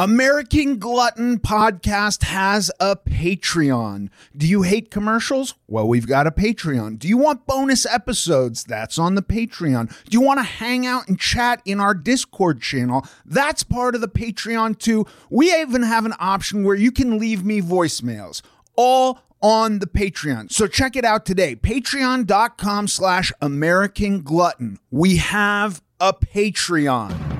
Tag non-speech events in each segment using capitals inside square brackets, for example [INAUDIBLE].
American Glutton Podcast has a Patreon. Do you hate commercials? Well, we've got a Patreon. Do you want bonus episodes? That's on the Patreon. Do you want to hang out and chat in our Discord channel? That's part of the Patreon too. We even have an option where you can leave me voicemails. All on the Patreon. So check it out today. Patreon.com slash American Glutton. We have a Patreon.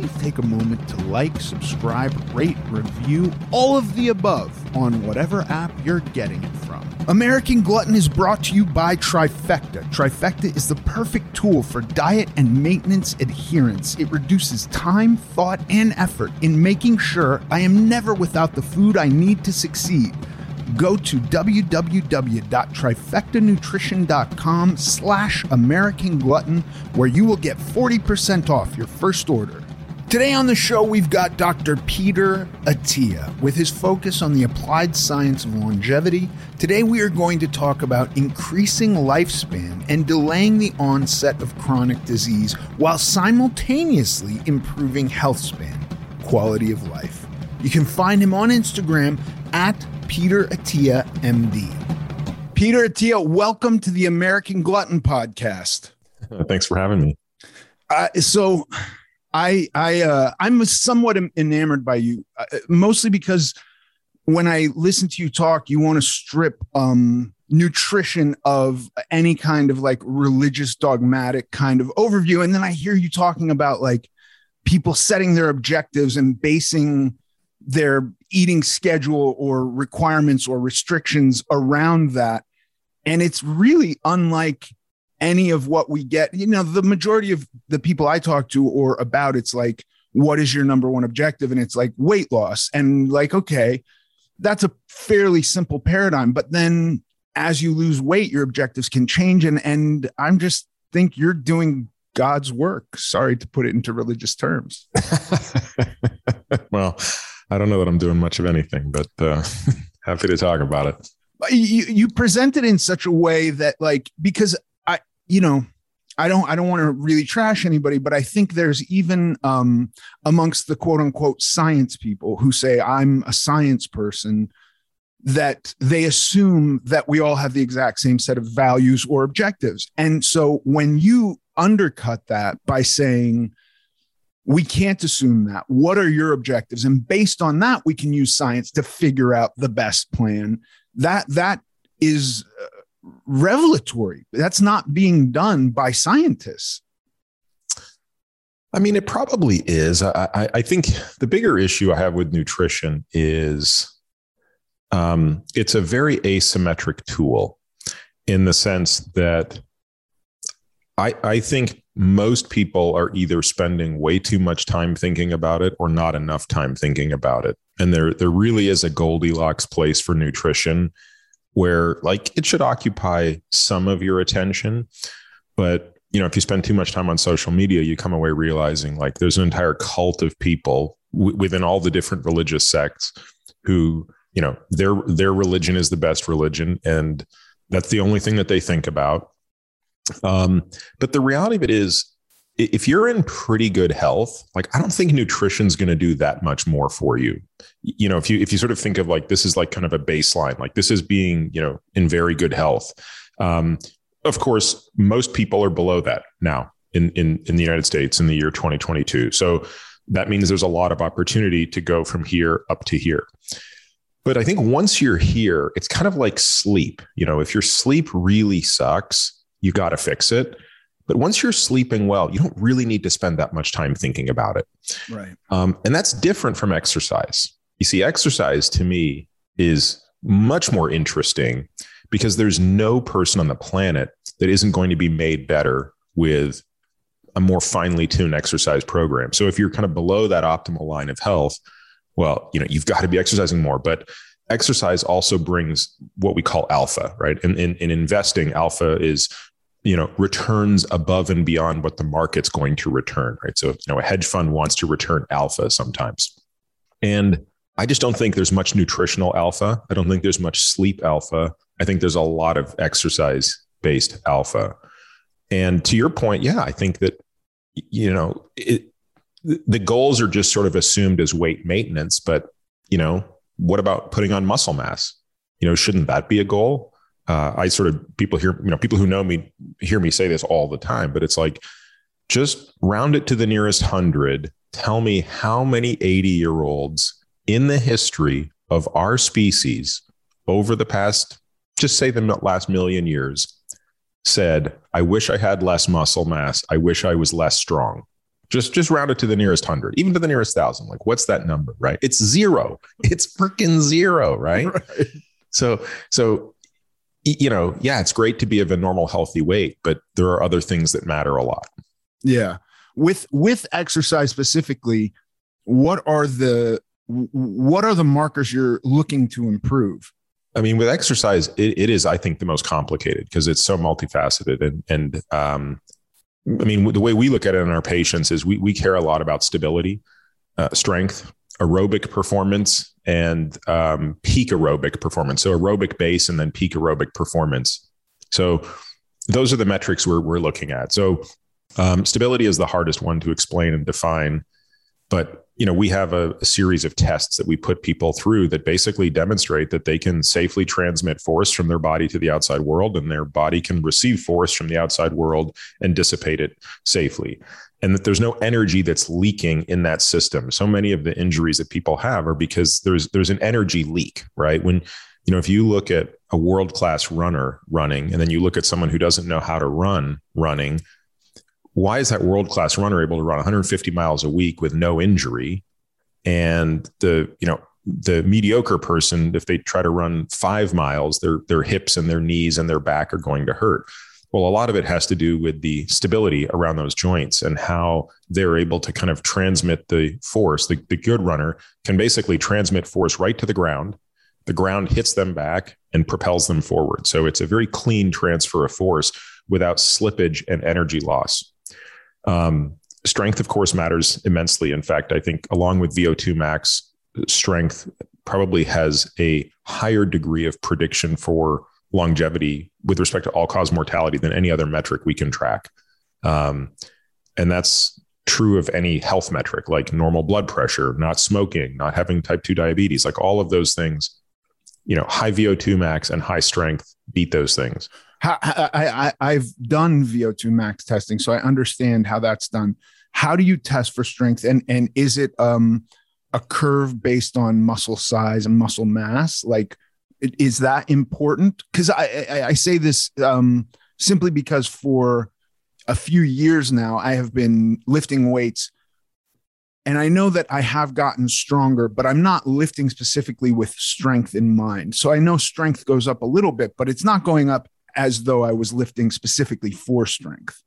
please take a moment to like, subscribe, rate, review, all of the above on whatever app you're getting it from. American Glutton is brought to you by Trifecta. Trifecta is the perfect tool for diet and maintenance adherence. It reduces time, thought, and effort in making sure I am never without the food I need to succeed go to www.trifectanutrition.com slash american glutton where you will get 40% off your first order Today on the show, we've got Dr. Peter Attia with his focus on the applied science of longevity. Today, we are going to talk about increasing lifespan and delaying the onset of chronic disease while simultaneously improving health span, quality of life. You can find him on Instagram at Peter Attia MD. Peter Attia, welcome to the American Glutton Podcast. Thanks for having me. Uh, so, I I uh, I'm somewhat enamored by you, uh, mostly because when I listen to you talk, you want to strip um, nutrition of any kind of like religious dogmatic kind of overview, and then I hear you talking about like people setting their objectives and basing their eating schedule or requirements or restrictions around that, and it's really unlike any of what we get. You know, the majority of the people I talk to or about, it's like, what is your number one objective? And it's like weight loss. And like, okay, that's a fairly simple paradigm. But then as you lose weight, your objectives can change. And and I'm just think you're doing God's work. Sorry to put it into religious terms. [LAUGHS] well, I don't know that I'm doing much of anything, but uh, [LAUGHS] happy to talk about it. You, you present it in such a way that like because you know, I don't I don't want to really trash anybody, but I think there's even um, amongst the quote unquote science people who say I'm a science person that they assume that we all have the exact same set of values or objectives. And so when you undercut that by saying we can't assume that. What are your objectives? And based on that, we can use science to figure out the best plan. That that is uh, revelatory. That's not being done by scientists. I mean, it probably is. I, I, think the bigger issue I have with nutrition is um, it's a very asymmetric tool in the sense that I, I think most people are either spending way too much time thinking about it or not enough time thinking about it. And there, there really is a Goldilocks place for nutrition where like it should occupy some of your attention, but you know, if you spend too much time on social media, you come away realizing like there's an entire cult of people w- within all the different religious sects who, you know, their their religion is the best religion, and that's the only thing that they think about. Um, but the reality of it is, if you're in pretty good health, like I don't think nutrition's going to do that much more for you. You know, if you if you sort of think of like this is like kind of a baseline, like this is being you know in very good health. Um, of course, most people are below that now in, in, in the United States in the year 2022. So that means there's a lot of opportunity to go from here up to here. But I think once you're here, it's kind of like sleep. You know, if your sleep really sucks, you got to fix it. But once you're sleeping well, you don't really need to spend that much time thinking about it. Right. Um, and that's different from exercise. You see, exercise to me is much more interesting because there's no person on the planet that isn't going to be made better with a more finely tuned exercise program. So if you're kind of below that optimal line of health, well, you know, you've got to be exercising more, but exercise also brings what we call alpha, right? And in, in, investing, alpha is, you know, returns above and beyond what the market's going to return, right? So, you know, a hedge fund wants to return alpha sometimes. And I just don't think there's much nutritional alpha. I don't think there's much sleep alpha. I think there's a lot of exercise based alpha. And to your point, yeah, I think that, you know, it, the goals are just sort of assumed as weight maintenance, but, you know, what about putting on muscle mass? You know, shouldn't that be a goal? Uh, I sort of people hear, you know, people who know me hear me say this all the time, but it's like, just round it to the nearest hundred. Tell me how many 80 year olds in the history of our species over the past just say the last million years, said, I wish I had less muscle mass. I wish I was less strong. Just just round it to the nearest hundred, even to the nearest thousand. Like, what's that number? Right? It's zero. It's freaking zero, right? [LAUGHS] right? So so you know, yeah, it's great to be of a normal, healthy weight, but there are other things that matter a lot. Yeah. With with exercise specifically, what are the what are the markers you're looking to improve? I mean, with exercise, it, it is, I think, the most complicated because it's so multifaceted. And, and um, I mean, the way we look at it in our patients is we, we care a lot about stability, uh, strength, aerobic performance, and um, peak aerobic performance. So aerobic base and then peak aerobic performance. So those are the metrics we're, we're looking at. So um, stability is the hardest one to explain and define. But you know, we have a, a, series of tests that we put people through that basically demonstrate that they can safely transmit force from their body to the outside world, and their body can receive force from the outside world and dissipate it safely. And that there's no energy that's leaking in that system. So many of the injuries that people have are because there's there's an energy leak, right? When you know, if you look at a world class runner running, and then you look at someone who doesn't know how to run running, why is that world class runner able to run 150 miles a week with no injury and the you know the mediocre person if they try to run 5 miles their their hips and their knees and their back are going to hurt well a lot of it has to do with the stability around those joints and how they're able to kind of transmit the force. The, the good runner can basically transmit force right to the ground. The ground hits them back and propels them forward. So it's a very clean transfer of force without slippage and energy loss. Um, strength, of course, matters immensely. In fact, I think along with VO2 max, strength probably has a higher degree of prediction for longevity with respect to all cause mortality than any other metric we can track. Um, and that's true of any health metric like normal blood pressure, not smoking, not having type 2 diabetes, like all of those things, you know, high VO2 max and high strength beat those things. I, I've done VO2 max testing, so I understand how that's done. how do you test for strength and and is it um a curve based on muscle size and muscle mass like is that important because I, I, I say this um simply because for a few years now i have been lifting weights and i know that i have gotten stronger but i'm not lifting specifically with strength in mind so i know strength goes up a little bit but it's not going up as though i was lifting specifically for strength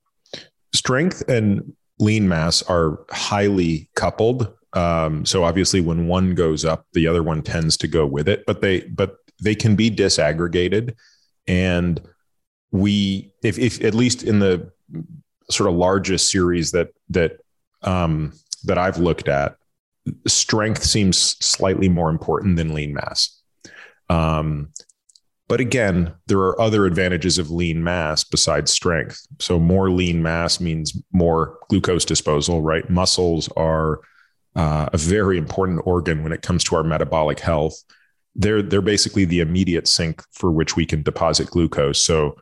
strength and lean mass are highly coupled. Um, so obviously, when one goes up, the other one tends to go with it. But they but they can be disaggregated, and we if if at least in the sort of largest series that that um, that I've looked at, strength seems slightly more important than lean mass. Um, but again, there are other advantages of lean mass besides strength. So more lean mass means more glucose disposal, right? Muscles are uh, a very important organ when it comes to our metabolic health. They're they're basically the immediate sink for which we can deposit glucose. So,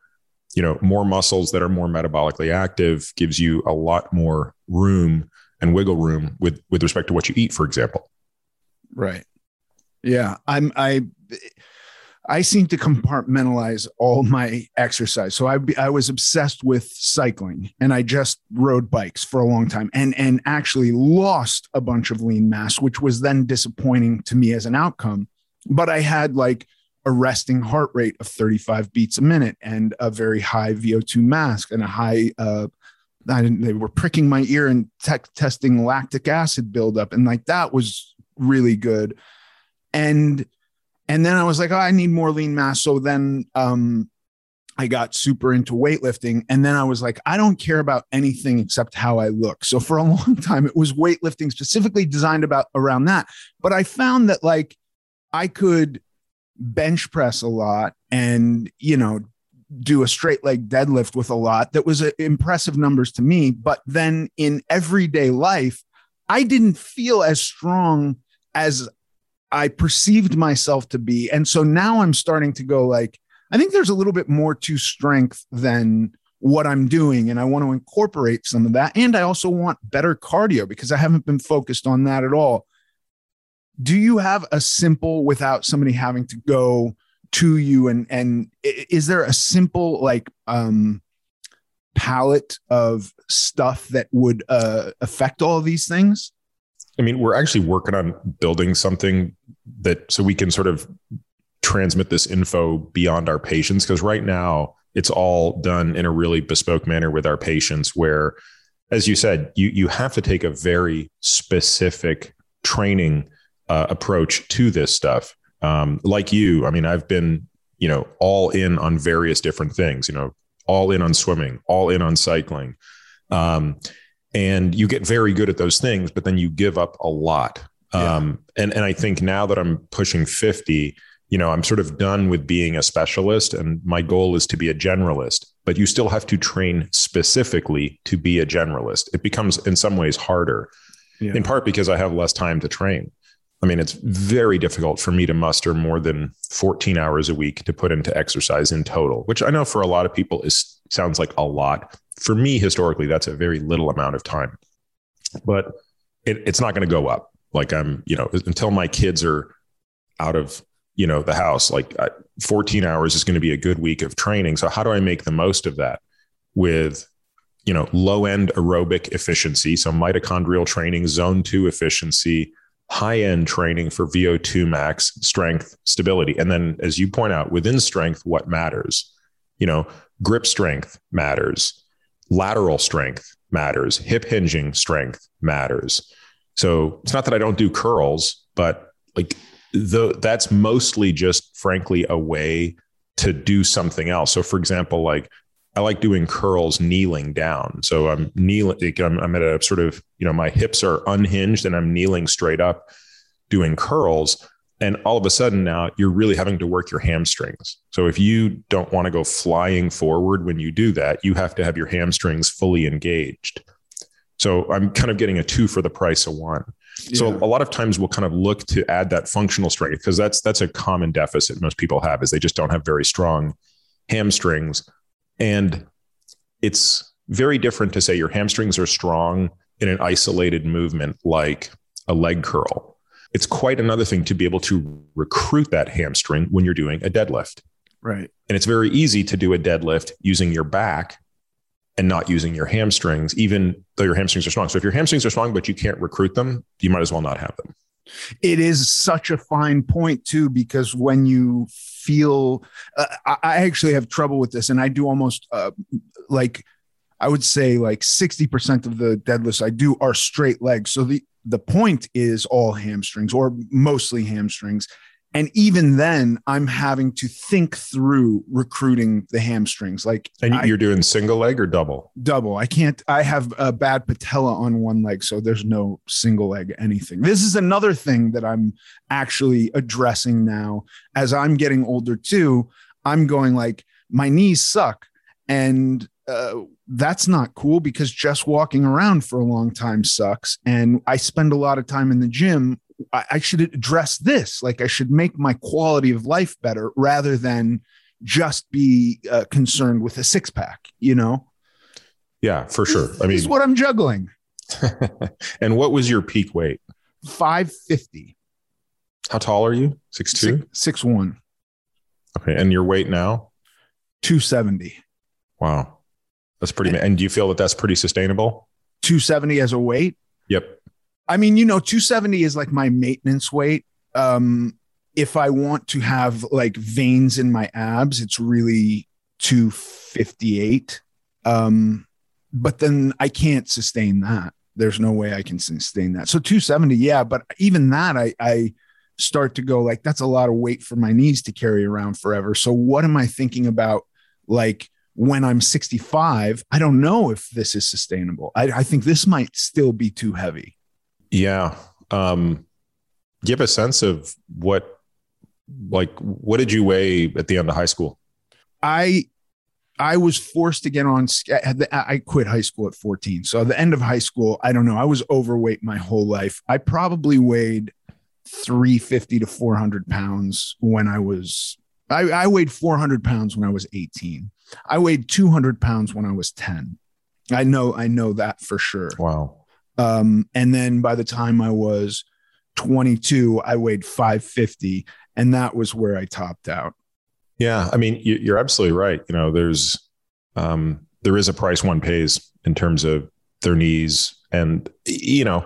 you know, more muscles that are more metabolically active gives you a lot more room and wiggle room with with respect to what you eat, for example. Right. Yeah, I'm I I seem to compartmentalize all my exercise. So I, I was obsessed with cycling and I just rode bikes for a long time and, and actually lost a bunch of lean mass, which was then disappointing to me as an outcome. But I had like a resting heart rate of 35 beats a minute and a very high VO2 max and a high, uh, I didn't, they were pricking my ear and te- testing lactic acid buildup. And like that was really good. And and then I was like, oh, I need more lean mass. So then um, I got super into weightlifting. And then I was like, I don't care about anything except how I look. So for a [LAUGHS] long time, it was weightlifting specifically designed about around that. But I found that like I could bench press a lot and, you know, do a straight leg deadlift with a lot that was uh, impressive numbers to me. But then in everyday life, I didn't feel as strong as I perceived myself to be. And so now I'm starting to go like, I think there's a little bit more to strength than what I'm doing. And I want to incorporate some of that. And I also want better cardio because I haven't been focused on that at all. Do you have a simple without somebody having to go to you and and is there a simple like um palette of stuff that would uh affect all of these things? I mean, we're actually working on building something that so we can sort of transmit this info beyond our patients because right now it's all done in a really bespoke manner with our patients where as you said you you have to take a very specific training uh, approach to this stuff um, like you i mean i've been you know all in on various different things you know all in on swimming all in on cycling um, and you get very good at those things but then you give up a lot yeah. Um, and, and I think now that I'm pushing 50, you know, I'm sort of done with being a specialist and my goal is to be a generalist, but you still have to train specifically to be a generalist. It becomes in some ways harder, yeah. in part because I have less time to train. I mean, it's very difficult for me to muster more than 14 hours a week to put into exercise in total, which I know for a lot of people is sounds like a lot. For me, historically, that's a very little amount of time, but it, it's not going to go up like I'm, you know, until my kids are out of, you know, the house, like 14 hours is going to be a good week of training. So how do I make the most of that with, you know, low end aerobic efficiency? So mitochondrial training, zone two efficiency, high end training for VO2 max, strength, stability. And then, as you point out, within strength, what matters? You know, grip strength matters, lateral strength matters, hip hinging strength matters. So it's not that I don't do curls, but like the that's mostly just frankly a way to do something else. So for example, like I like doing curls kneeling down. So I'm kneeling, I'm, I'm at a sort of, you know, my hips are unhinged and I'm kneeling straight up doing curls. And all of a sudden now you're really having to work your hamstrings. So if you don't want to go flying forward when you do that, you have to have your hamstrings fully engaged. So I'm kind of getting a two for the price of one. Yeah. So a lot of times we'll kind of look to add that functional strength because that's that's a common deficit most people have is they just don't have very strong hamstrings. And it's very different to say your hamstrings are strong in an isolated movement like a leg curl. It's quite another thing to be able to recruit that hamstring when you're doing a deadlift. Right. And it's very easy to do a deadlift using your back and not using your hamstrings, even though your hamstrings are strong. So if your hamstrings are strong, but you can't recruit them, you might as well not have them. It is such a fine point, too, because when you feel, uh, I actually have trouble with this, and I do almost uh, like, I would say like 60% of the deadlifts I do are straight legs. So the, the point is all hamstrings or mostly hamstrings. And even then, I'm having to think through recruiting the hamstrings. Like, and you're doing single leg or double? Double. I can't. I have a bad patella on one leg, so there's no single leg anything. This is another thing that I'm actually addressing now as I'm getting older too. I'm going like my knees suck, and uh, that's not cool because just walking around for a long time sucks. And I spend a lot of time in the gym I, I should address this. Like I should make my quality of life better rather than just be uh, concerned with a six pack, you know? Yeah, for sure. I mean, this is what I'm juggling. [LAUGHS] and what was your peak weight? 550. How tall are you? Six two? Six, six one. Okay. And your weight now? 270. Wow. That's pretty. And, and do you feel that that's pretty sustainable? 270 as a weight? Yep. I mean, you know, 270 is like my maintenance weight. Um, if I want to have like veins in my abs, it's really 258. Um, but then I can't sustain that. There's no way I can sustain that. So 270, yeah. But even that, I, I start to go like, that's a lot of weight for my knees to carry around forever. So what am I thinking about? Like when I'm 65, I don't know if this is sustainable. I, I think this might still be too heavy. Yeah. Um, give a sense of what, like, what did you weigh at the end of high school? I, I was forced to get on. I quit high school at 14. So at the end of high school, I don't know. I was overweight my whole life. I probably weighed 350 to 400 pounds when I was, I, I weighed 400 pounds when I was 18. I weighed 200 pounds when I was 10. I know, I know that for sure. Wow. Um, and then by the time I was 22, I weighed 550, and that was where I topped out. Yeah, I mean, you're absolutely right. You know, there's um, there is a price one pays in terms of their knees, and you know,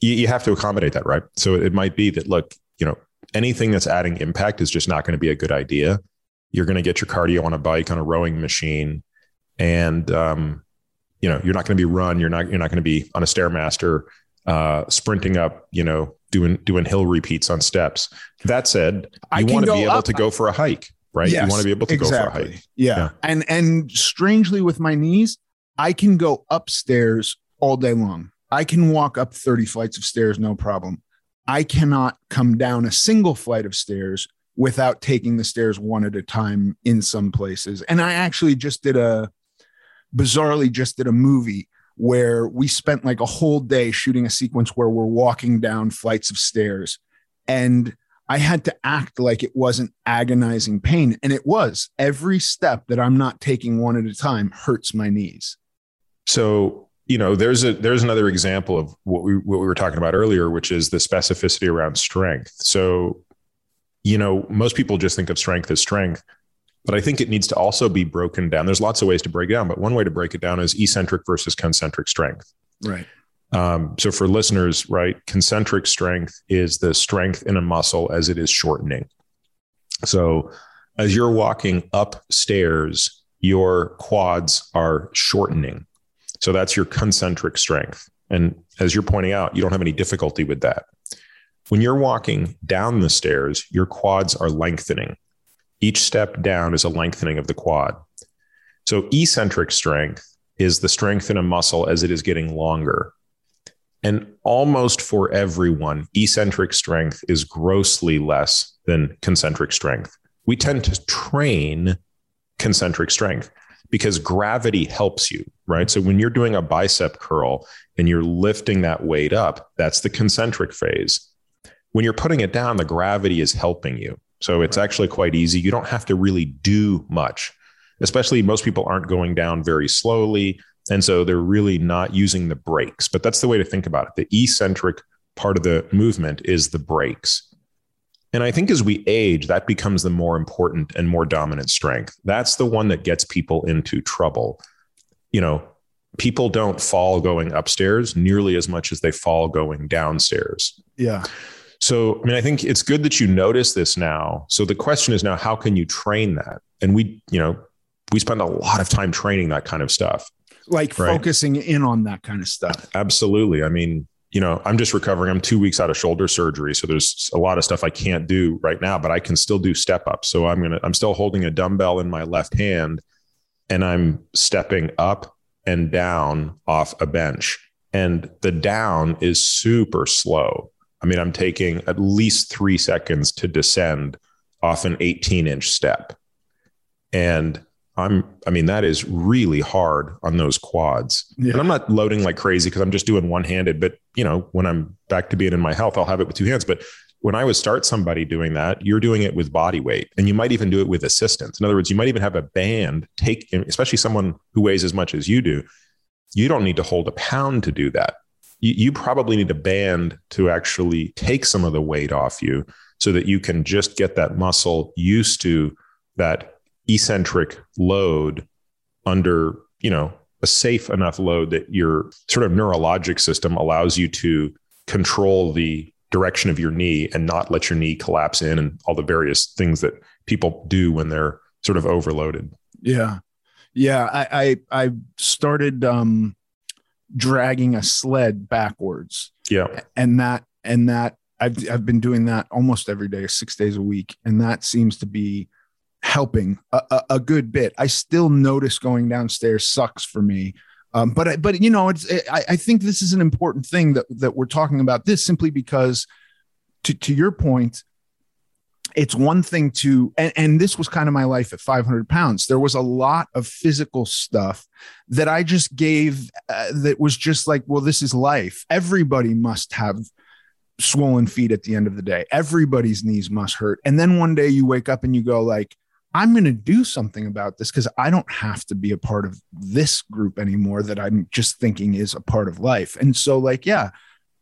you, you have to accommodate that, right? So it might be that look, you know, anything that's adding impact is just not going to be a good idea. You're going to get your cardio on a bike, on a rowing machine, and um, you know you're not going to be run you're not you're not going to be on a stairmaster uh, sprinting up you know doing doing hill repeats on steps that said you want to be able up. to go for a hike right yes, you want to be able to exactly. go for a hike yeah. yeah and and strangely with my knees i can go upstairs all day long i can walk up 30 flights of stairs no problem i cannot come down a single flight of stairs without taking the stairs one at a time in some places and i actually just did a bizarrely just did a movie where we spent like a whole day shooting a sequence where we're walking down flights of stairs and I had to act like it wasn't agonizing pain. And it was every step that I'm not taking one at a time hurts my knees. So, you know, there's a there's another example of what we what we were talking about earlier, which is the specificity around strength. So, you know, most people just think of strength as strength, but I think it needs to also be broken down. There's lots of ways to break it down, but one way to break it down is eccentric versus concentric strength. Right. Um, so for listeners, right, concentric strength is the strength in a muscle as it is shortening. So as you're walking upstairs, your quads are shortening. So that's your concentric strength. And as you're pointing out, you don't have any difficulty with that. When you're walking down the stairs, your quads are lengthening. Each step down is a lengthening of the quad. So eccentric strength is the strength in a muscle as it is getting longer. And almost for everyone, eccentric strength is grossly less than concentric strength. We tend to train concentric strength because gravity helps you, right? So when you're doing a bicep curl and you're lifting that weight up, that's the concentric phase. When you're putting it down, the gravity is helping you. So it's actually quite easy. You don't have to really do much, especially most people aren't going down very slowly. And so they're really not using the brakes, but that's the way to think about it. The eccentric part of the movement is the brakes. And I think as we age, that becomes the more important and more dominant strength. That's the one that gets people into trouble. You know, people don't fall going upstairs nearly as much as they fall going downstairs. Yeah. So, I mean, I think it's good that you notice this now. So the question is now, how can you train that? And we, you know, we spend a lot of time training that kind of stuff. Like right? focusing in on that kind of stuff. Absolutely. I mean, you know, I'm just recovering. I'm two weeks out of shoulder surgery. So there's a lot of stuff I can't do right now, but I can still do step ups. So I'm going to, I'm still holding a dumbbell in my left hand and I'm stepping up and down off a bench. And the down is super slow. I mean, I'm taking at least three seconds to descend off an 18 inch step. And I'm, I mean, that is really hard on those quads. Yeah. And I'm not loading like crazy because I'm just doing one handed. But, you know, when I'm back to being in my health, I'll have it with two hands. But when I would start somebody doing that, you're doing it with body weight and you might even do it with assistance. In other words, you might even have a band take, especially someone who weighs as much as you do. You don't need to hold a pound to do that. You, you probably need a band to actually take some of the weight off you so that you can just get that muscle used to that eccentric load under, you know, a safe enough load that your sort of neurologic system allows you to control the direction of your knee and not let your knee collapse in and all the various things that people do when they're sort of overloaded. Yeah. Yeah. I, I, I started, um, dragging a sled backwards. Yeah. And that, and that I've, I've been doing that almost every day, six days a week. And that seems to be helping a, a, a good bit. I still notice going downstairs sucks for me um, but but you know, it's I, I think this is an important thing that that we're talking about this simply because, to to your point, it's one thing to and, and this was kind of my life at 500 pounds. There was a lot of physical stuff that i just gave uh, that was just like well this is life. Everybody must have swollen feet at the end of the day. Everybody's knees must hurt. And then one day you wake up and you go like I'm going to do something about this because I don't have to be a part of this group anymore that I'm just thinking is a part of life. And so, like, yeah,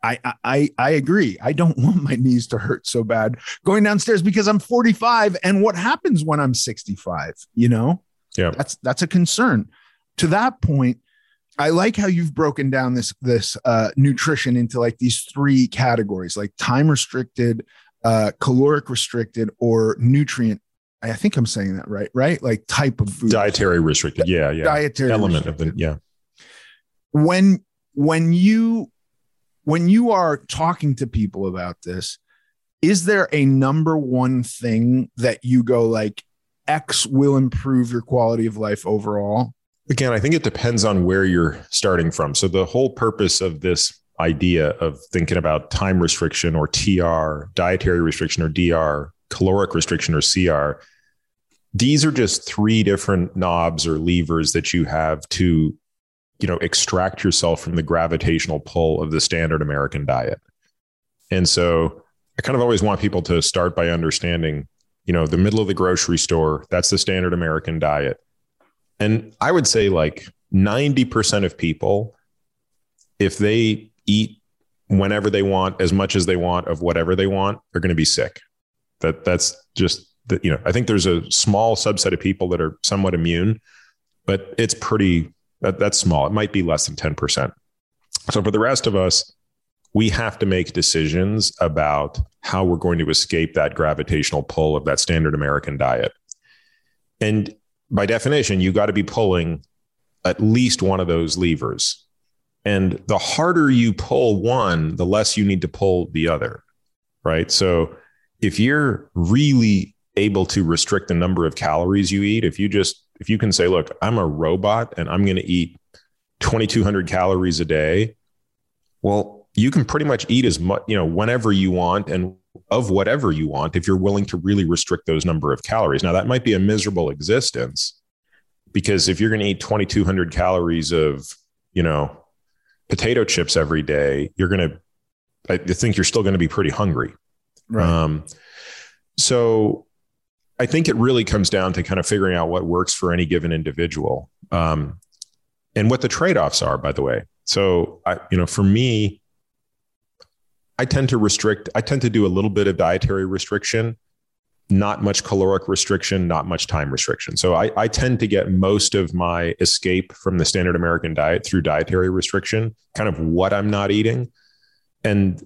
I I I agree. I don't [LAUGHS] want my knees to hurt so bad going downstairs because I'm 45. And what happens when I'm 65? You know, yeah, that's that's a concern. To that point, I like how you've broken down this this uh, nutrition into like these three categories, like time restricted, uh, caloric restricted, or nutrient I think I'm saying that right, right? Like type of food. Dietary restricted. Yeah, yeah. Dietary element restricted. of the yeah. When when you when you are talking to people about this, is there a number one thing that you go like X will improve your quality of life overall? Again, I think it depends on where you're starting from. So the whole purpose of this idea of thinking about time restriction or TR, dietary restriction or DR, caloric restriction or CR these are just three different knobs or levers that you have to you know extract yourself from the gravitational pull of the standard american diet. And so i kind of always want people to start by understanding you know the middle of the grocery store that's the standard american diet. And i would say like 90% of people if they eat whenever they want as much as they want of whatever they want are going to be sick. That that's just that you know i think there's a small subset of people that are somewhat immune but it's pretty that, that's small. It might be less than 10% so for the rest of us we have to make decisions about how we're going to escape that gravitational pull of that standard american diet. And by definition you got to be pulling at least one of those levers. And the harder you pull one the less you need to pull the other right? So if you're really able to restrict the number of calories you eat, if you just if you can say, look, I'm a robot and I'm going to eat 2200 calories a day, well, you can pretty much eat as much, you know, whenever you want and of whatever you want if you're willing to really restrict those number of calories. Now, that might be a miserable existence because if you're going to eat 2200 calories of, you know, potato chips every day, you're going to I think you're still going to be pretty hungry. Right. Um, so I think it really comes down to kind of figuring out what works for any given individual. Um, and what the trade-offs are, by the way. So, I, you know, for me, I tend to restrict, I tend to do a little bit of dietary restriction, not much caloric restriction, not much time restriction. So I, I tend to get most of my escape from the standard American diet through dietary restriction, kind of what I'm not eating. And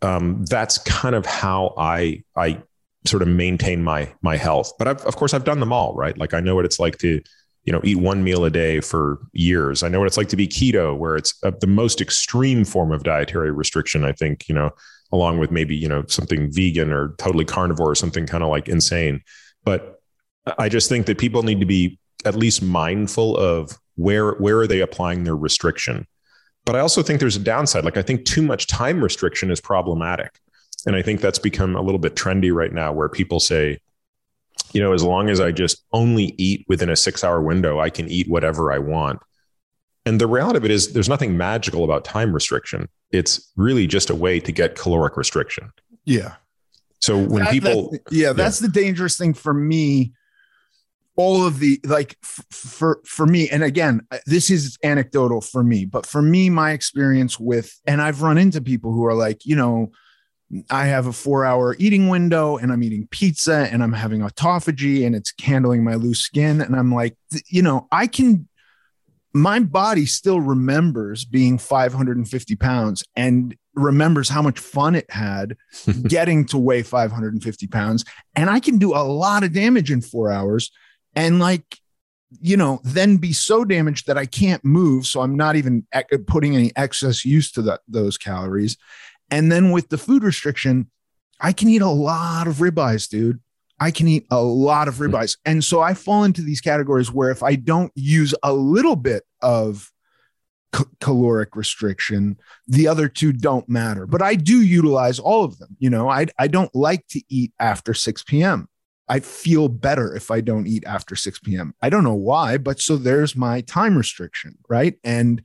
um, that's kind of how I I sort of maintain my my health. But I've, of course, I've done them all, right? Like I know what it's like to you know eat one meal a day for years. I know what it's like to be keto, where it's a, the most extreme form of dietary restriction. I think you know, along with maybe you know something vegan or totally carnivore or something kind of like insane. But I just think that people need to be at least mindful of where where are they applying their restriction. But I also think there's a downside. Like I think too much time restriction is problematic. And I think that's become a little bit trendy right now where people say, you know, as long as I just only eat within a six hour window, I can eat whatever I want. And the reality of it is, there's nothing magical about time restriction. It's really just a way to get caloric restriction. Yeah. So when That- people, that- yeah, that's the dangerous thing for me. All of the like f- for for me, and again, this is anecdotal for me, but for me, my experience with, and I've run into people who are like, you know, I have a four hour eating window and I'm eating pizza and I'm having autophagy and it's handling my loose skin. And I'm like, you know, I can, my body still remembers being 550 pounds and remembers how much fun it had [LAUGHS] getting to weigh 550 pounds. And I can do a lot of damage in four hours and like, you know, then be so damaged that I can't move. So I'm not even eh, putting any excess use to that, those calories. And then with the food restriction, I can eat a lot of ribeyes, dude. I can eat a lot of hmm. ribeyes. And so I fall into these categories where if I don't use a little bit of c- caloric restriction, the other two don't matter. But I do utilize all of them. You know, I, I don't like to eat after 6 p.m. I feel better if I don't eat after 6 p.m. I don't know why, but so there's my time restriction, right? And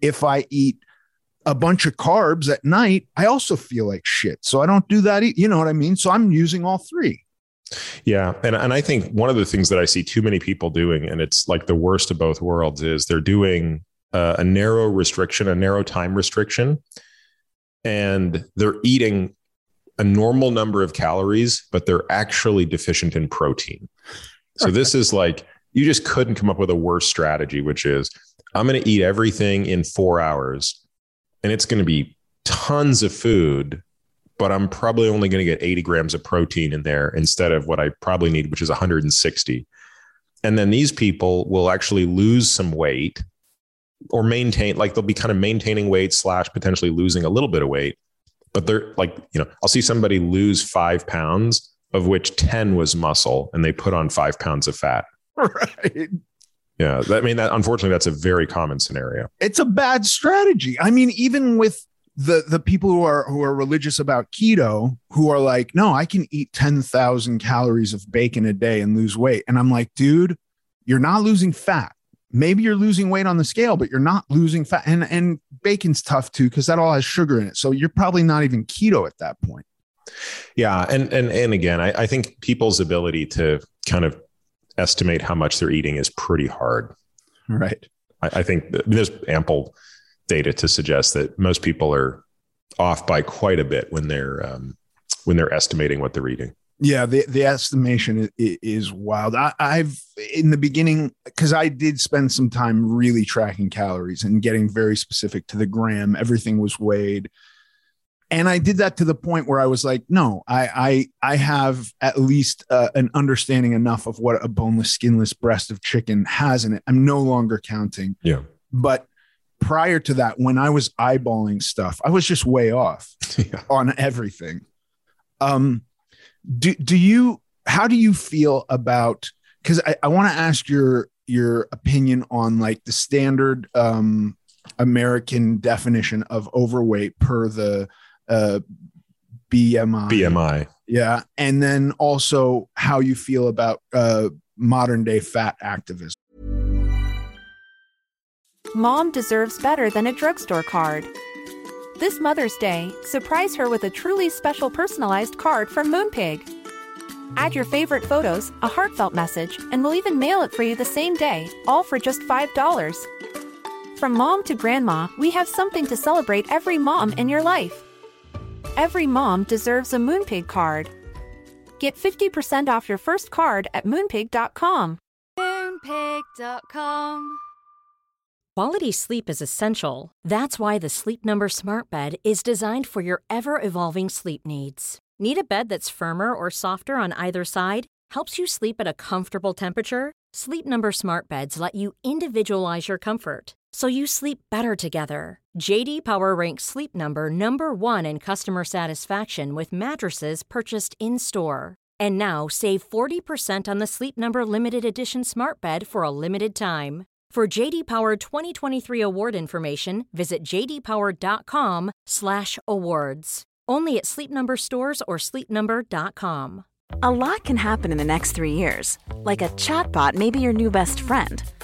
if I eat a bunch of carbs at night, I also feel like shit. So I don't do that. e- You know what I mean? So I'm using all three. Yeah. And, and I think one of the things that I see too many people doing, and it's like the worst of both worlds, is they're doing uh, a narrow restriction, a narrow time restriction, and they're eating a normal number of calories, but they're actually deficient in protein. So this is like, you just couldn't come up with a worse strategy, which is I'm going to eat everything in four hours and it's going to be tons of food, but I'm probably only going to get 80 grams of protein in there instead of what I probably need, which is 160. And then these people will actually lose some weight or maintain, like they'll be kind of maintaining weight slash potentially losing a little bit of weight. But they're like, you know, I'll see somebody lose five pounds, of which 10 was muscle, and they put on five pounds of fat. [LAUGHS] Right. Yeah. That, I mean, that unfortunately, that's a very common scenario. It's a bad strategy. I mean, even with the the people who are who are religious about keto, who are like, no, I can eat 10,000 calories of bacon a day and lose weight. And I'm like, dude, you're not losing fat. Maybe you're losing weight on the scale, but you're not losing fat. And and bacon's tough too, because that all has sugar in it. So you're probably not even keto at that point. Yeah, and and and again, I, I think people's ability to kind of estimate how much they're eating is pretty hard. Right. I, I think there's ample data to suggest that most people are off by quite a bit when they're um, when they're estimating what they're eating. Yeah, the, the estimation is, is wild. I, I've in the beginning because I did spend some time really tracking calories and getting very specific to the gram. Everything was weighed, and I did that to the point where I was like, no, I I I have at least uh, an understanding enough of what a boneless, skinless breast of chicken has in it. I'm no longer counting. Yeah, But prior to that, when I was eyeballing stuff, I was just way off [LAUGHS] yeah. on everything. Um, do do you? How do you feel about? Because I, I want to ask your your opinion on like the standard um, American definition of overweight per the uh, BMI. BMI. Yeah, and then also how you feel about uh, modern day fat activism. Mom deserves better than a drugstore card. This Mother's Day, surprise her with a truly special personalized card from Moonpig. Add your favorite photos, a heartfelt message, and we'll even mail it for you the same day, all for just $5. From mom to grandma, we have something to celebrate every mom in your life. Every mom deserves a Moonpig card. Get 50% off your first card at moonpig.com. Moonpig.com. Quality sleep is essential. That's why the Sleep Number Smart Bed is designed for your ever evolving sleep needs. Need a bed that's firmer or softer on either side? Helps you sleep at a comfortable temperature? Sleep Number Smart Beds let you individualize your comfort so you sleep better together. JD Power ranks Sleep Number number 1 in customer satisfaction with mattresses purchased in-store. And now save 40% on the Sleep Number limited edition Smart Bed for a limited time. For JD Power 2023 award information, visit jdpower.com/awards. Only at Sleep Number stores or sleepnumber.com. A lot can happen in the next three years. Like a chatbot may be your new best friend.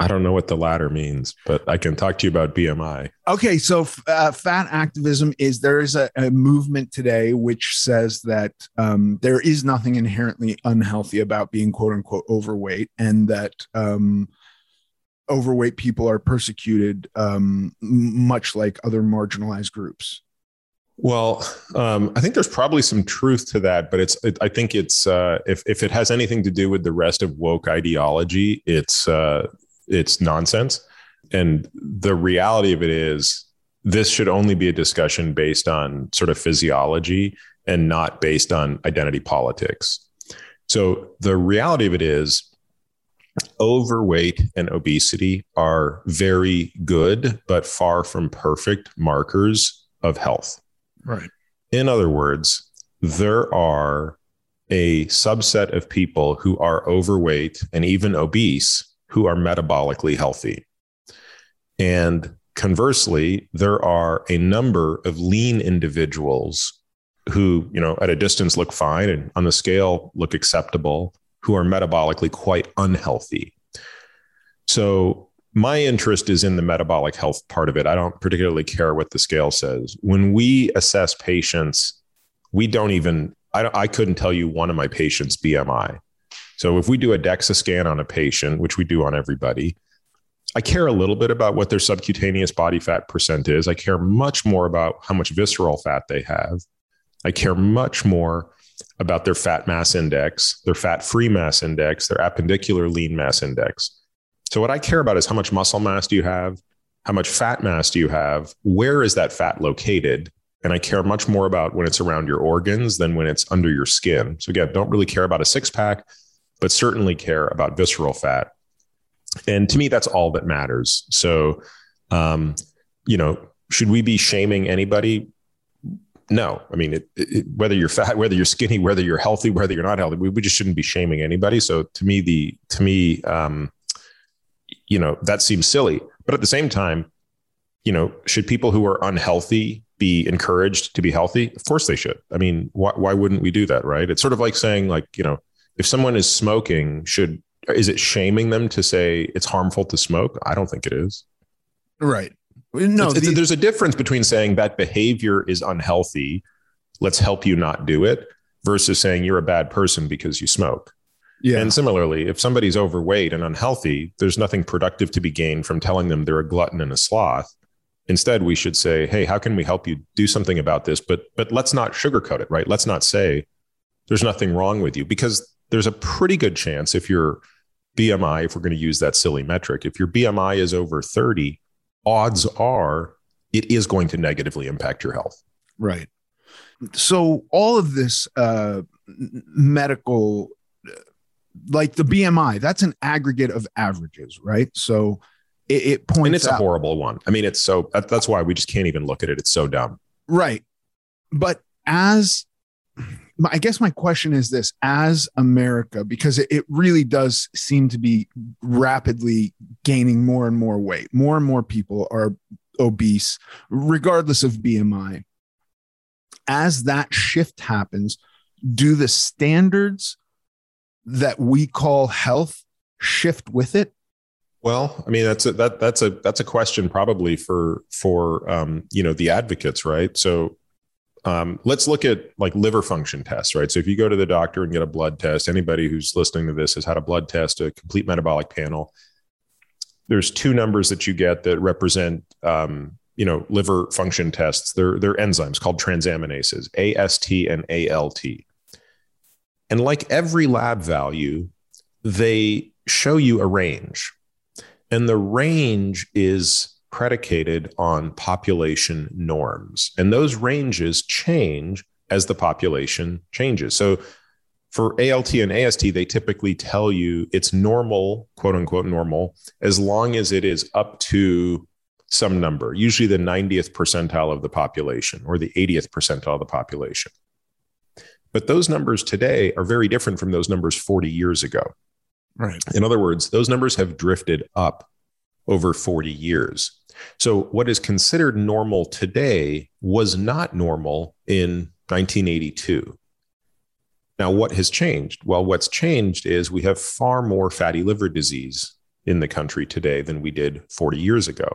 I don't know what the latter means, but I can talk to you about BMI. Okay, so uh, fat activism is there is a, a, movement today which says that um, there is nothing inherently unhealthy about being quote unquote overweight, and that um, overweight people are persecuted um, much like other marginalized groups. Well, um, I think there's probably some truth to that, but it's it, I think it's uh, if if it has anything to do with the rest of woke ideology, it's uh, it's nonsense. And the reality of it is, this should only be a discussion based on sort of physiology and not based on identity politics. So the reality of it is, overweight and obesity are very good, but far from perfect markers of health. Right. In other words, there are a subset of people who are overweight and even obese who are metabolically healthy. And conversely, there are a number of lean individuals who, you know, at a distance look fine and on the scale look acceptable, who are metabolically quite unhealthy. So, my interest is in the metabolic health part of it. I don't particularly care what the scale says. When we assess patients, we don't even, I, I couldn't tell you one of my patients' BMI. So if we do a DEXA scan on a patient, which we do on everybody, I care a little bit about what their subcutaneous body fat percent is. I care much more about how much visceral fat they have. I care much more about their fat mass index, their fat free mass index, their appendicular lean mass index. So, what I care about is how much muscle mass do you have? How much fat mass do you have? Where is that fat located? And I care much more about when it's around your organs than when it's under your skin. So, again, don't really care about a six pack but certainly care about visceral fat. And to me, that's all that matters. So, um, you know, should we be shaming anybody? No, I mean, it, it, whether you're fat, whether you're skinny, whether you're healthy, whether you're not healthy, we, we just shouldn't be shaming anybody. So to me, the to me, um, you know, that seems silly. But at the same time, you know, should people who are unhealthy be encouraged to be healthy? Of course they should. I mean, why, why wouldn't we do that? Right? It's sort of like saying, like, you know, if someone is smoking, should is it shaming them to say it's harmful to smoke? I don't think it is. Right. No, it's, it's, there's a difference between saying that behavior is unhealthy. Let's help you not do it versus saying you're a bad person because you smoke. Yeah. And similarly, if somebody's overweight and unhealthy, there's nothing productive to be gained from telling them they're a glutton and a sloth. Instead, we should say, "Hey, how can we help you do something about this?" But but let's not sugarcoat it, right? Let's not say there's nothing wrong with you because there's a pretty good chance if your BMI, if we're going to use that silly metric, if your BMI is over 30, odds are it is going to negatively impact your health. Right. So all of this uh, medical, like the BMI, that's an aggregate of averages, right? So it, it points. And it's out, a horrible one. I mean, it's so that's why we just can't even look at it. It's so dumb. Right. But as I guess my question is this as America, because it, really does seem to be rapidly gaining more and more weight, more and more people are obese, regardless of BMI. As that shift happens, do the standards that we call health shift with it? Well, I mean that's a that that's a that's a question probably for for um, you know the advocates, right? So um, let's look at like liver function tests, right? So if you go to the doctor and get a blood test, anybody who's listening to this has had a blood test, a complete metabolic panel. There's two numbers that you get that represent um, you know liver function tests. They're they're enzymes called transaminases, AST and ALT. And like every lab value, they show you a range. And the range is predicated on population norms. And those ranges change as the population changes. So for ALT and AST, they typically tell you it's normal, quote unquote, normal, as long as it is up to some number, usually the 90th percentile of the population or the 80th percentile of the population. But those numbers today are very different from those numbers 40 years ago. Right. In other words, those numbers have drifted up over 40 years. So, what is considered normal today was not normal in 1982. Now, what has changed? Well, what's changed is we have far more fatty liver disease in the country today than we did 40 years ago.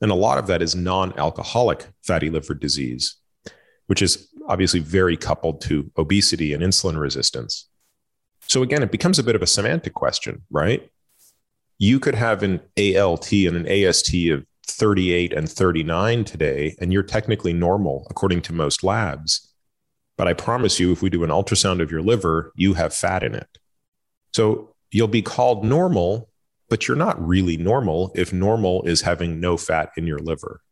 And a lot of that is non alcoholic fatty liver disease, which is obviously very coupled to obesity and insulin resistance. So again, it becomes a bit of a semantic question, right? You could have an ALT and an AST of 38 and 39 today, and you're technically normal according to most labs. But I promise you, if we do an ultrasound of your liver, you have fat in it. So you'll be called normal, but you're not really normal if normal is having no fat in your liver.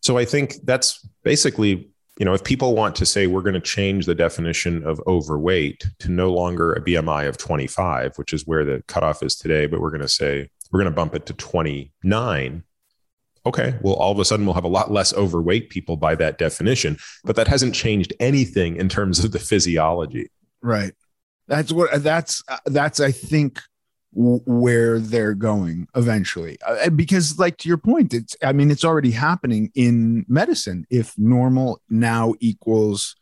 So I think that's basically you know, if people want to say we're going to change the definition of overweight to no longer a BMI of 25, which is where the cutoff is today, but we're going to say we're going to bump it to 29. Okay, well, all of a sudden we'll have a lot less overweight people by that definition, but that hasn't changed anything in terms of the physiology. Right. That's what that's that's I think where they're going eventually. Uh, because like to your point it's i mean it's already happening in medicine. If normal now equals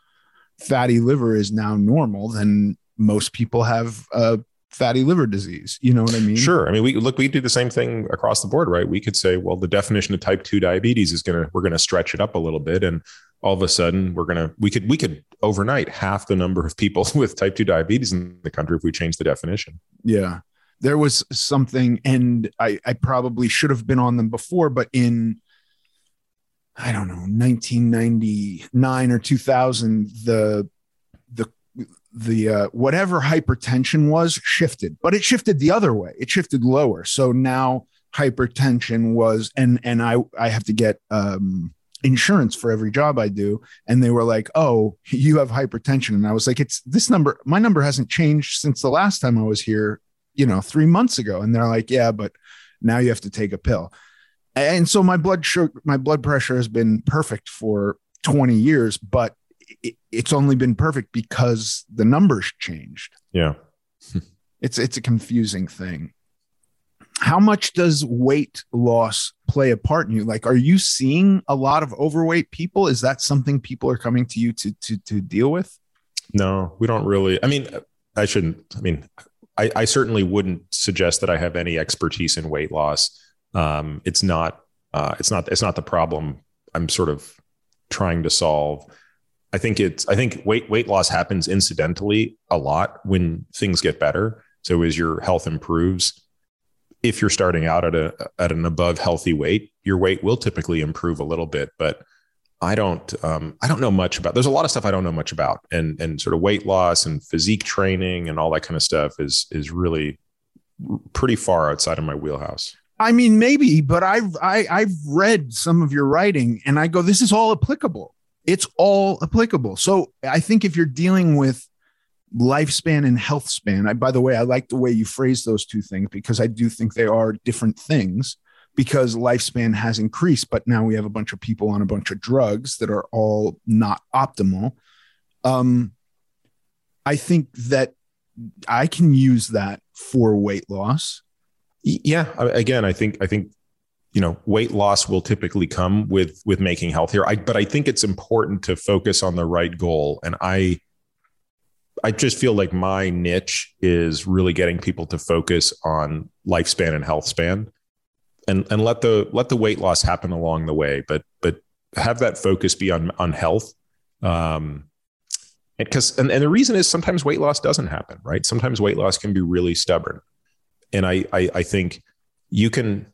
fatty liver is now normal then most people have uh, fatty liver disease. You know what i mean? Sure. I mean we look we do the same thing across the board right? We could say well the definition of type 2 diabetes is going to we're going to stretch it up a little bit and all of a sudden we're going to we could we could overnight half the number of people [LAUGHS] with type 2 diabetes in the country if we change the definition. Yeah there was something, and I, I probably should have been on them before, but in I don't know, 1999 or 2000, the the the uh, whatever hypertension was shifted, but it shifted the other way. It shifted lower. So now hypertension was, and and I I have to get um, insurance for every job I do, and they were like, "Oh, you have hypertension," and I was like, "It's this number. My number hasn't changed since the last time I was here, you know, three months ago. And they're like, yeah, but now you have to take a pill. And so my blood sugar, my blood pressure has been perfect for 20 years, but it, it's only been perfect because the numbers changed. Yeah. [LAUGHS] it's it's a confusing thing. How much does weight loss play a part in you? Like, are you seeing a lot of overweight people? Is that something people are coming to you to to to deal with? No, we don't really. I mean, I shouldn't. I mean, I, I, certainly wouldn't suggest that I have any expertise in weight loss. Um, it's not. Uh, it's not. It's not the problem. I'm sort of trying to solve. I think it's. I think weight weight loss happens incidentally a lot when things get better. So as your health improves, if you're starting out at a at an above healthy weight, your weight will typically improve a little bit. But I don't um, I don't know much about. There's a lot of stuff I don't know much about, and and sort of weight loss and physique training and all that kind of stuff is is really pretty far outside of my wheelhouse. I mean, maybe, but I've I, I've read some of your writing, and I go, this is all applicable. It's all applicable. So I think if you're dealing with lifespan and health span, I, by the way, I like the way you phrase those two things because I do think they are different things because lifespan has increased, but now we have a bunch of people on a bunch of drugs that are all not optimal. Um, I think that I can use that for weight loss. Yeah. Again, I think I think you know weight loss will typically come with with making healthier I, but i think it's important to focus on the right goal and i i just feel like my niche is really getting people to focus on lifespan and health span and and let the let the weight loss happen along the way but but have that focus be on on health um because and, and the reason is sometimes weight loss doesn't happen right sometimes weight loss can be really stubborn and i i, I think you can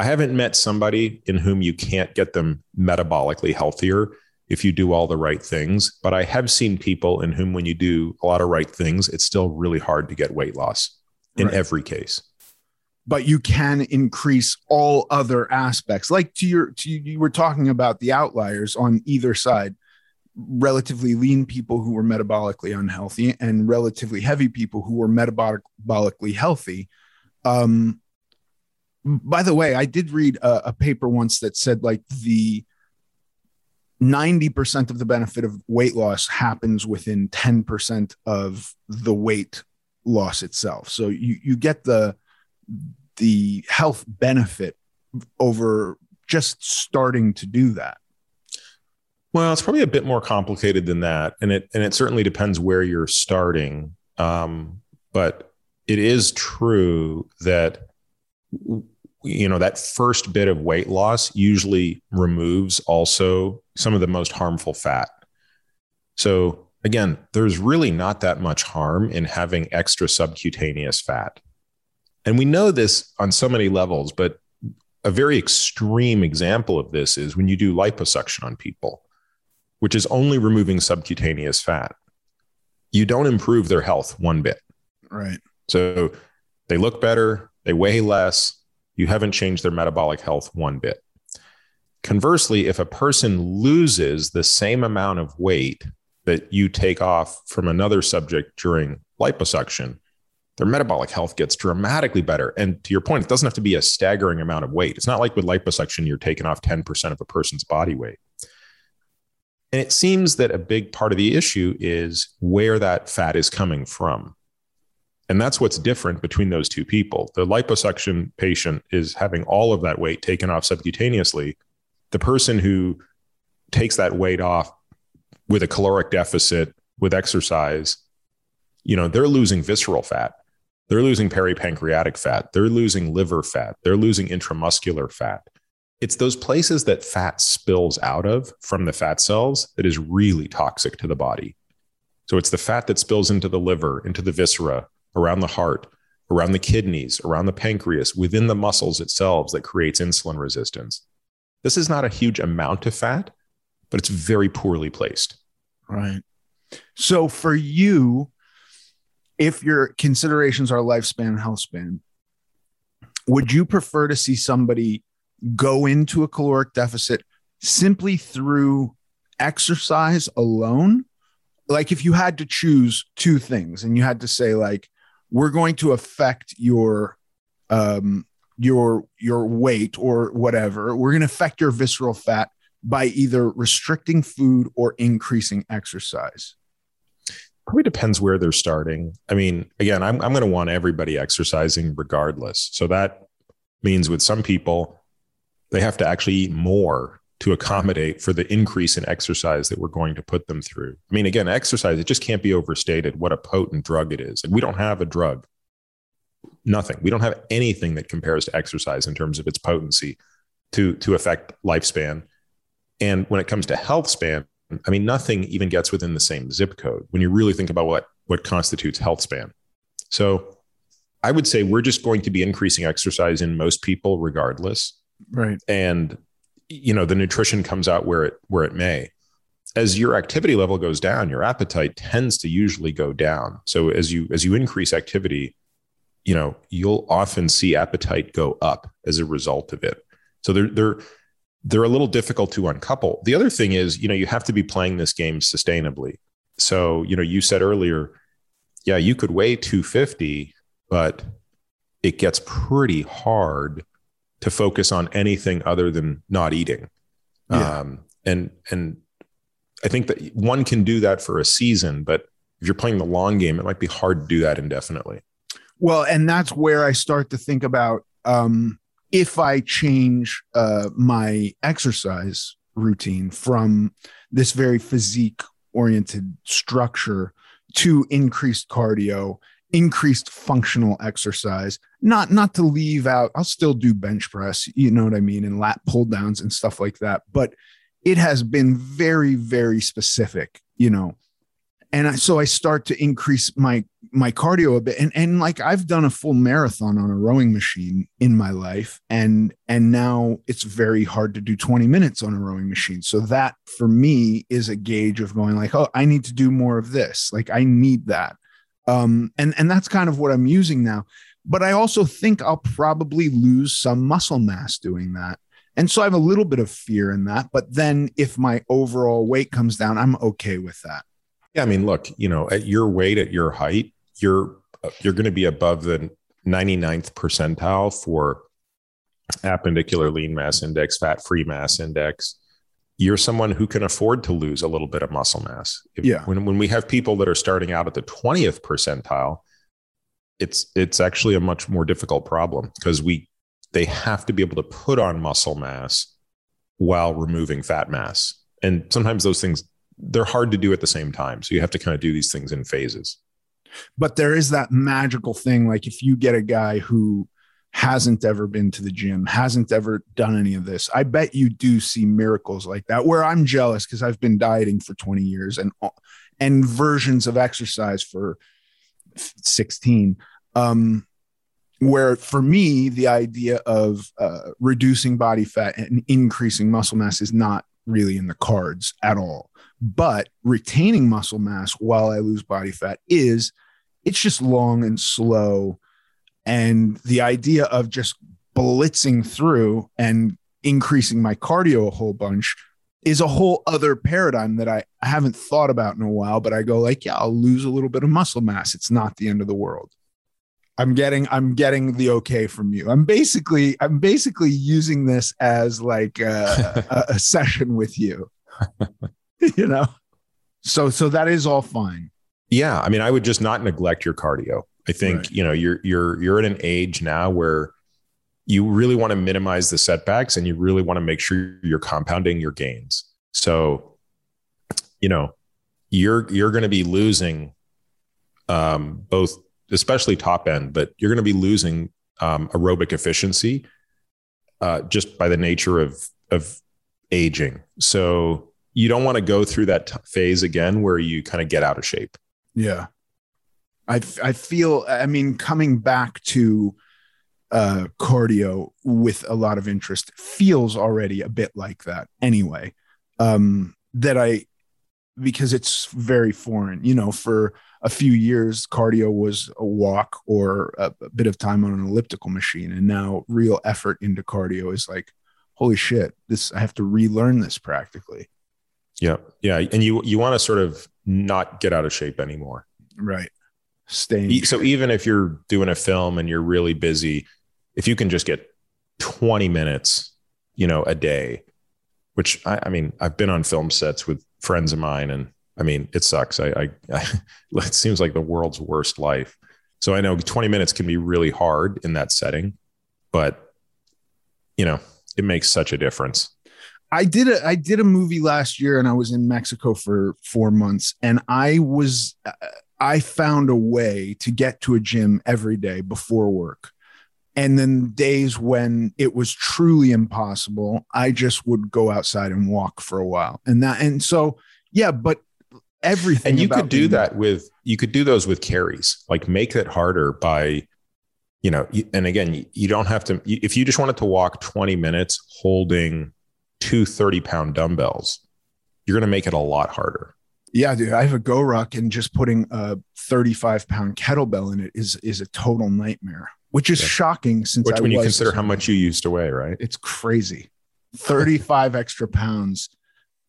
I haven't met somebody in whom you can't get them metabolically healthier if you do all the right things. But I have seen people in whom, when you do a lot of right things, it's still really hard to get weight loss in right. every case. But you can increase all other aspects, like to your, to you were talking about the outliers on either side relatively lean people who were metabolically unhealthy and relatively heavy people who were metabolically healthy. Um, by the way, I did read a, a paper once that said like the 90% of the benefit of weight loss happens within 10% of the weight loss itself. So you, you get the the health benefit over just starting to do that. Well, it's probably a bit more complicated than that, and it and it certainly depends where you're starting. Um, but it is true that you know that first bit of weight loss usually removes also some of the most harmful fat so again there's really not that much harm in having extra subcutaneous fat and we know this on so many levels but a very extreme example of this is when you do liposuction on people which is only removing subcutaneous fat. You don't improve their health one bit. Right. So they look better they weigh less you haven't changed their metabolic health one bit. Conversely, if a person loses the same amount of weight that you take off from another subject during liposuction, their metabolic health gets dramatically better. And to your point, it doesn't have to be a staggering amount of weight. It's not like with liposuction, you're taking off 10% of a person's body weight. And it seems that a big part of the issue is where that fat is coming from. And that's what's different between those two people. The liposuction patient is having all of that weight taken off subcutaneously. The person who takes that weight off with a caloric deficit, with exercise, you know, they're losing visceral fat. They're losing peripancreatic fat. They're losing liver fat. They're losing intramuscular fat. It's those places that fat spills out of from the fat cells that is really toxic to the body. So it's the fat that spills into the liver, into the viscera, around the heart, around the kidneys, around the pancreas, within the muscles itself that creates insulin resistance. This is not a huge amount of fat, but it's very poorly placed. Right. So for you, if your considerations are lifespan and health span, would you prefer to see somebody go into a caloric deficit simply through exercise alone? Like if you had to choose two things and you had to say like we're going to affect your um, your your weight or whatever. We're going to affect your visceral fat by either restricting food or increasing exercise. Probably depends where they're starting. I mean, again, I'm I'm going to want everybody exercising regardless. So that means with some people, they have to actually eat more to accommodate for the increase in exercise that we're going to put them through. I mean, again, exercise, it just can't be overstated what a potent drug it is. And we don't have a drug, nothing. We don't have anything that compares to exercise in terms of its potency to, to affect lifespan. And when it comes to health span, I mean, nothing even gets within the same zip code when you really think about what, what constitutes health span. So I would say we're just going to be increasing exercise in most people regardless. Right. And you know the nutrition comes out where it where it may as your activity level goes down your appetite tends to usually go down so as you as you increase activity you know you'll often see appetite go up as a result of it so they're they're they're a little difficult to uncouple the other thing is you know you have to be playing this game sustainably so you know you said earlier yeah you could weigh 250 but it gets pretty hard to focus on anything other than not eating. Yeah. Um, and and I think that one can do that for a season, but if you're playing the long game, it might be hard to do that indefinitely. Well, and that's where I start to think about um, if I change uh, my exercise routine from this very physique oriented structure to increased cardio, increased functional exercise, not not to leave out, I'll still do bench press, you know what I mean, and lat pull downs and stuff like that. But it has been very, very specific, you know. And I, so I start to increase my my cardio a bit. And and like I've done a full marathon on a rowing machine in my life. And and now it's very hard to do 20 minutes on a rowing machine. So that for me is a gauge of going like oh I need to do more of this. Like I need that. Um and and that's kind of what I'm using now. But I also think I'll probably lose some muscle mass doing that. And so I have a little bit of fear in that. But then if my overall weight comes down I'm okay with that yeah, I mean, look, you know, at your weight, at your height, you're you're going to be above the 99th percentile for appendicular lean mass index, fat free mass index. You're someone who can afford to lose a little bit of muscle mass. If, yeah. When when we have people that are starting out at the 20th percentile, it's it's actually a much more difficult problem because we they have to be able to put on muscle mass while removing fat mass. And sometimes those things they're hard to do at the same time. So you have to kind of do these things in phases. But there is that magical thing. Like if you get a guy who hasn't ever been to the gym, hasn't ever done any of this, I bet you do see miracles like that where I'm jealous because I've been dieting for 20 years and and versions of exercise for 16. Um, where for me, the idea of uh, reducing body fat and increasing muscle mass is not really in the cards at all. But retaining muscle mass while I lose body fat is it's just long and slow. And the idea of just blitzing through and increasing my cardio a whole bunch is a whole other paradigm that I, I haven't thought about in a while, but I go like, yeah, I'll lose a little bit of muscle mass. It's not the end of the world. I'm getting I'm getting the okay from you. I'm basically I'm basically using this as like a, a, a [LAUGHS] session with you. [LAUGHS] [LAUGHS] you know. So so that is all fine. Yeah, I mean, I would just not neglect your cardio. I think right. you know you're you're you're at an age now where you really want to minimize the setbacks and you really want to make sure you're compounding your gains. So, you know, you're you're going to be losing um, both especially top end, but you're going to be losing um, aerobic efficiency uh, just by the nature of of aging. So you don't want to go through that t- phase again where you kind of get out of shape. Yeah, I I feel. I mean, coming back to uh, cardio with a lot of interest feels already a bit like that. Anyway, um, that I because it's very foreign. You know, for a few years, cardio was a walk or a, a, bit of time on an elliptical machine. And now real effort into cardio is like, holy shit, this, I have to relearn this practically. Yeah. Yeah. And you, you want to sort of not get out of shape anymore. Right. Staying. So even if you're doing a film and you're really busy, if you can just get 20 minutes, you know, a day, which I, I mean, I've been on film sets with friends of mine and I mean, it sucks. I, I, I, [LAUGHS] it seems like the world's worst life. So I know 20 minutes can be really hard in that setting, but you know, it makes such a difference. I did a I did a movie last year and I was in Mexico for 4 months and I was I found a way to get to a gym every day before work. And then days when it was truly impossible, I just would go outside and walk for a while. And that and so yeah, but everything. And you could do that with you could do those with carries, like make it harder by, you know, and again, you don't have to if you just wanted to walk 20 minutes holding two 30 pound dumbbells, you're going to make it a lot harder. Yeah, dude. I have a GoRuck and just putting a 35 pound kettlebell in it is is a total nightmare, which is yeah. shocking since which I when you consider how much you used to weigh, right? It's crazy. 35 [LAUGHS] extra pounds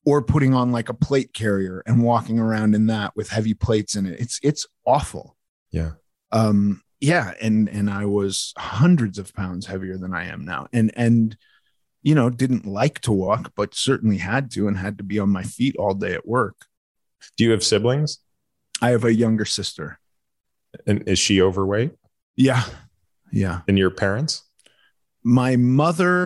or putting on like a plate carrier and walking around in that with heavy plates in it. It's it's awful. Yeah. Um yeah, and and I was hundreds of pounds heavier than I am now. And and you know, didn't like to walk, but certainly had to and had to be on my feet all day at work. Do you have siblings? I have a younger sister. And is she overweight? Yeah. Yeah. And your parents? my mother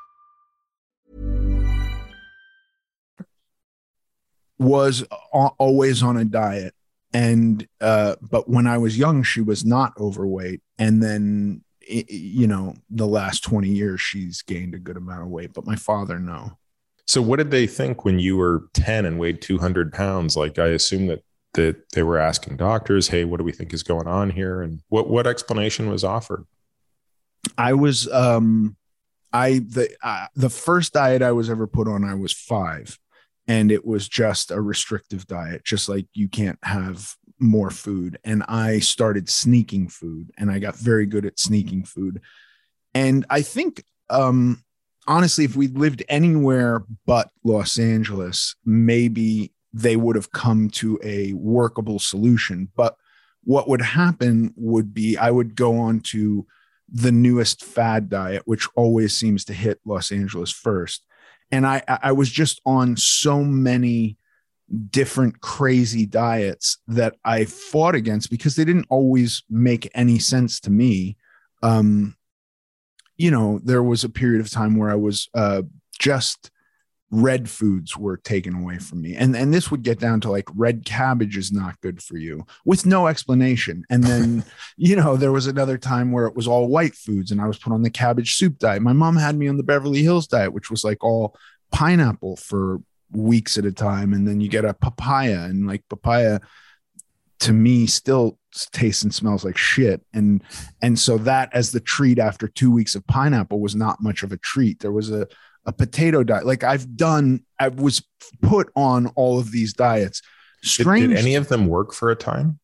was always on a diet and uh but when i was young she was not overweight and then you know the last 20 years she's gained a good amount of weight but my father no So, what did they think when you were 10 and weighed 200 pounds? Like, I assume that that they were asking doctors, "Hey, what do we think is going on here?" And what what explanation was offered? i was um i the uh, the first diet i was ever put on i was 5 and it was just a restrictive diet just like you can't have more food. And i started sneaking food and i got very good at sneaking food. And i think um honestly if we lived anywhere but los angeles maybe they would have come to a workable solution. But what would happen would be i would go on to the newest fad diet which always seems to hit los angeles first and i i was just on so many different crazy diets that i fought against because they didn't always make any sense to me. Um you know there was a period of time where i was uh just red foods were taken away from me. And and this would get down to like red cabbage is not good for you with no explanation. And then [LAUGHS] you know there was another time where it was all white foods and i was put on the cabbage soup diet. My mom had me on the beverly hills diet which was like all pineapple for weeks at a time. And then you get a papaya and like papaya to me still tastes and smells like shit. And and so that as the treat after two weeks of pineapple was not much of a treat. There was a a potato diet. Like i've done i was put on all of these diets. Did, strange did any of them work for a time?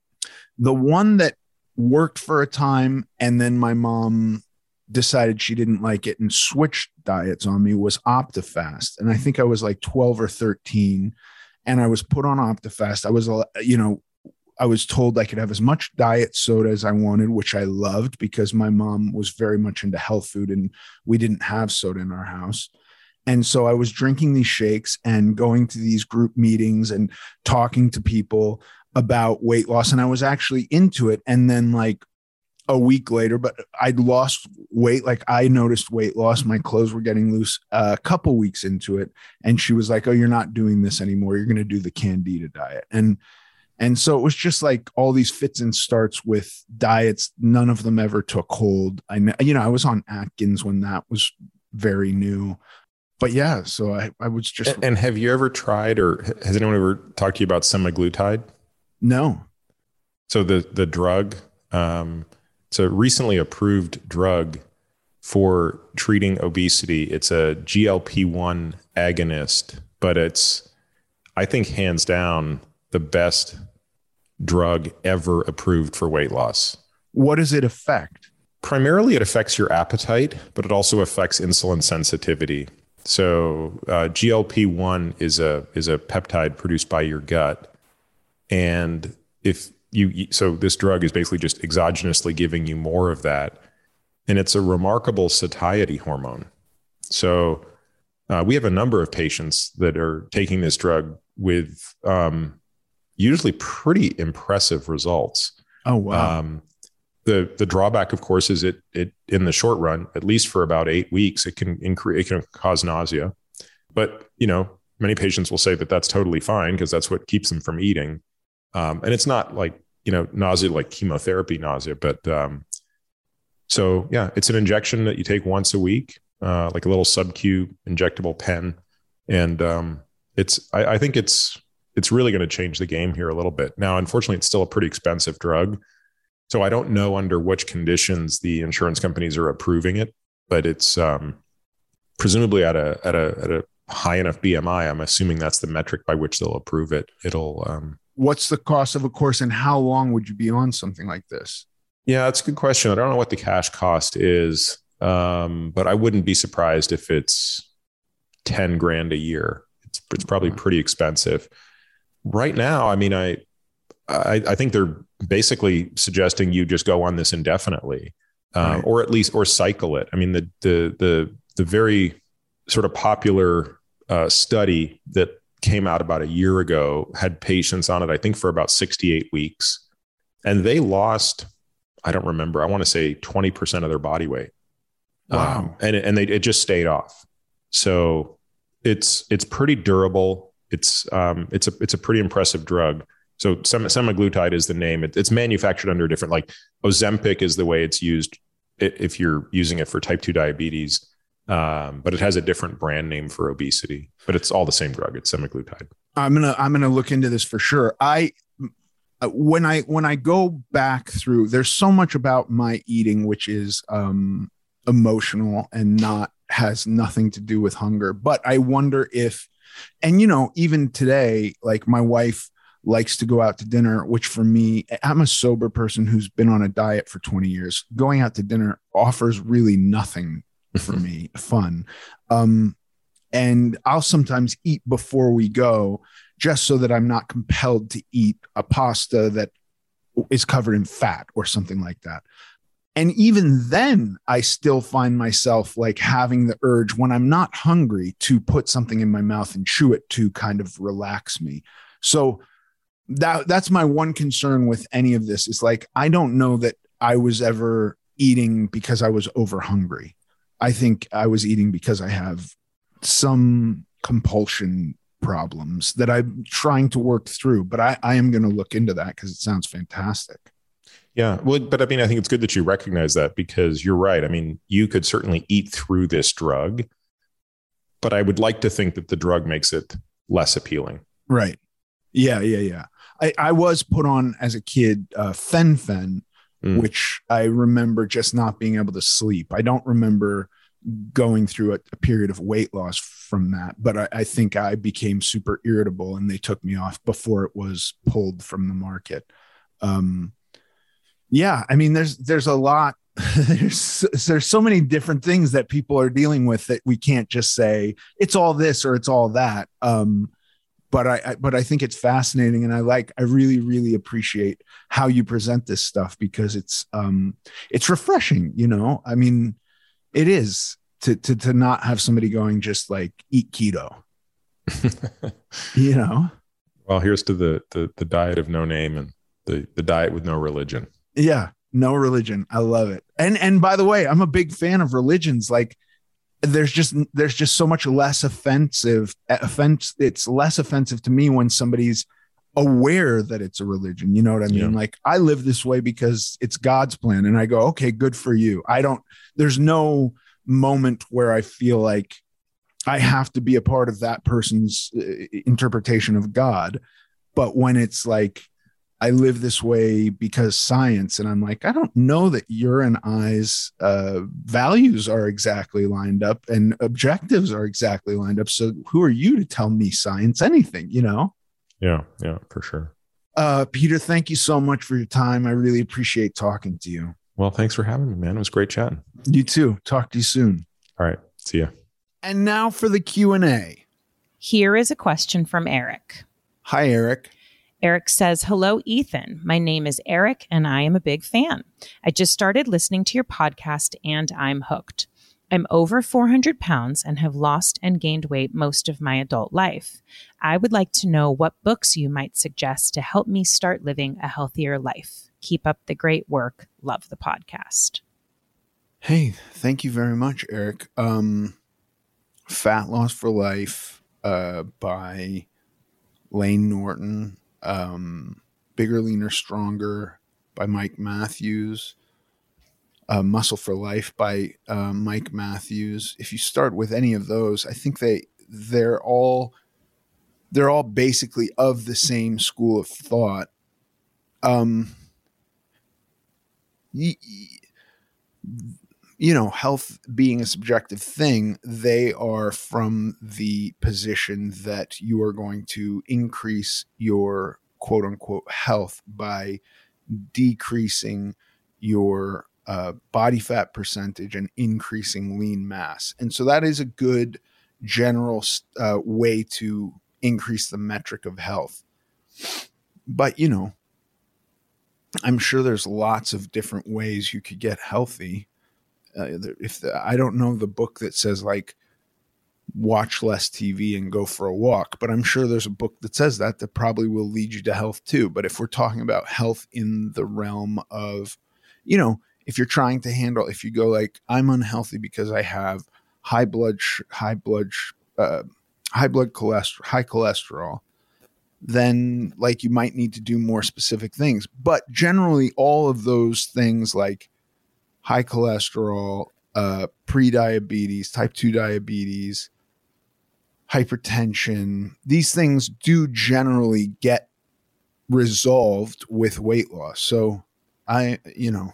the one that worked for a time and then my mom decided she didn't like it and switched diets on me was optifast. And i think i was like 12 or 13 and i was put on optifast. I was you know i was told i could have as much diet soda as i wanted which i loved because my mom was very much into health food and we didn't have soda in our house and so i was drinking these shakes and going to these group meetings and talking to people about weight loss. And I was actually into it. And then like a week later but I'd lost weight. Like I noticed weight loss. My clothes were getting loose uh, a couple weeks into it. And she was like oh you're not doing this anymore. You're going to do the candida diet. And and so it was just like all these fits and starts with diets. None of them ever took hold. I you know I was on Atkins when that was very new but yeah so I I was just And, and have you ever tried, or has anyone ever talked to you about semaglutide? no So the the drug, um, it's a recently approved drug for treating obesity. It's a GLP one agonist, but it's I think hands down the best drug ever approved for weight loss. what does it affect Primarily, it affects your appetite, but it also affects insulin sensitivity. So uh, GLP one is a is a peptide produced by your gut, and if you so this drug is basically just exogenously giving you more of that, and it's a remarkable satiety hormone. So uh, we have a number of patients that are taking this drug with um, usually pretty impressive results. Oh wow! Um, the the drawback, of course, is it it in the short run, at least for about eight weeks, it can increase it can cause nausea. But you know, many patients will say that that's totally fine because that's what keeps them from eating. Um, and it's not like you know nausea like chemotherapy nausea, but um, so yeah, it's an injection that you take once a week, uh, like a little sub-Q injectable pen, and um, it's I, I think it's it's really going to change the game here a little bit. Now, unfortunately, it's still a pretty expensive drug. So I don't know under which conditions the insurance companies are approving it, but it's um, presumably at a at a at a high enough BMI. I'm assuming that's the metric by which they'll approve it. It'll. Um, What's the cost of a course, and how long would you be on something like this? Yeah, that's a good question. I don't know what the cash cost is, um, but I wouldn't be surprised if it's ten grand a year. It's it's probably pretty expensive. Right now, I mean, I I, I think they're basically suggesting you just go on this indefinitely, uh, right. or at least or cycle it. I mean, the the the the very sort of popular uh, study that came out about a year ago had patients on it, I think, for about 68 weeks, and they lost. I don't remember. I want to say 20% of their body weight. Wow. Um, and and they it just stayed off. So it's it's pretty durable. It's um it's a it's a pretty impressive drug. So semaglutide is the name. It, it's manufactured under a different, like Ozempic is the way it's used if you're using it for type 2 diabetes. Um, but it has a different brand name for obesity, but it's all the same drug. It's semaglutide. I'm gonna I'm gonna look into this for sure. I uh, when I when I go back through, there's so much about my eating which is um, emotional and not has nothing to do with hunger. But I wonder if, and you know, even today, like my wife likes to go out to dinner, which for me, I'm a sober person who's been on a diet for 20 years. Going out to dinner offers really nothing [LAUGHS] for me, fun. Um, and I'll sometimes eat before we go just so that I'm not compelled to eat a pasta that is covered in fat or something like that. And even then, I still find myself like having the urge when I'm not hungry to put something in my mouth and chew it to kind of relax me. So that that's my one concern with any of this is like I don't know that I was ever eating because I was over hungry. I think I was eating because I have some compulsion problems that I'm trying to work through. But I, I am going to look into that because it sounds fantastic. Yeah. Well, but I mean, I think it's good that you recognize that because you're right. I mean, you could certainly eat through this drug, but I would like to think that the drug makes it less appealing. Right. Yeah. Yeah. Yeah. I, I was put on as a kid uh, fen-phen, mm. which I remember just not being able to sleep. I don't remember going through a, a period of weight loss from that, but I, I, think I became super irritable and they took me off before it was pulled from the market. Um, yeah, I mean, there's there's a lot. [LAUGHS] there's there's so many different things that people are dealing with that we can't just say it's all this or it's all that. Um, but I, I, but I think it's fascinating and I like I really really appreciate how you present this stuff because it's um it's refreshing you know? I mean it is to to to not have somebody going just like eat keto. [LAUGHS] You know? Well here's to the, the the diet of no name and the the diet with no religion. Yeah no religion. I love it. And and by the way I'm a big fan of religions. Like there's just there's just so much less offensive offense it's less offensive to me when somebody's aware that it's a religion you know what i mean? Yeah. like i live this way because it's god's plan and i go okay good for you. I don't there's no moment where i feel like i have to be a part of that person's uh, interpretation of god. But when it's like I live this way because science. And I'm like, I don't know that your and I's uh, values are exactly lined up and objectives are exactly lined up. So who are you to tell me science anything, you know? Yeah, yeah, for sure. Uh, Peter, thank you so much for your time. I really appreciate talking to you. Well, thanks for having me, man. It was great chatting. You too. Talk to you soon. All right. See ya. And now for the Q&A. Here is a question from Eric. Hi, Eric. Eric says, Hello, Ethan. My name is Eric, and I am a big fan. I just started listening to your podcast, and I'm hooked. I'm over 400 pounds and have lost and gained weight most of my adult life. I would like to know what books you might suggest to help me start living a healthier life. Keep up the great work. Love the podcast. Hey, thank you very much, Eric. Um, Fat Loss for Life uh, by Layne Norton um, Bigger, Leaner, Stronger by Mike Matthews, uh, Muscle for Life by uh, Mike Matthews. If you start with any of those, I think they they're all they're all basically of the same school of thought. Um, y- y- you know, health being a subjective thing, they are from the position that you are going to increase your quote unquote health by decreasing your uh, body fat percentage and increasing lean mass. And so that is a good general uh, way to increase the metric of health. But, you know, I'm sure there's lots of different ways you could get healthy uh, if the, I don't know the book that says like watch less TV and go for a walk, but I'm sure there's a book that says that that probably will lead you to health too. But if we're talking about health in the realm of, you know, if you're trying to handle, if you go like I'm unhealthy because I have high blood, sh- high blood, sh- uh, high blood cholesterol, high cholesterol, then like you might need to do more specific things. But generally, all of those things like high cholesterol, uh, pre-diabetes, type 2 diabetes, hypertension, these things do generally get resolved with weight loss. So I, you know,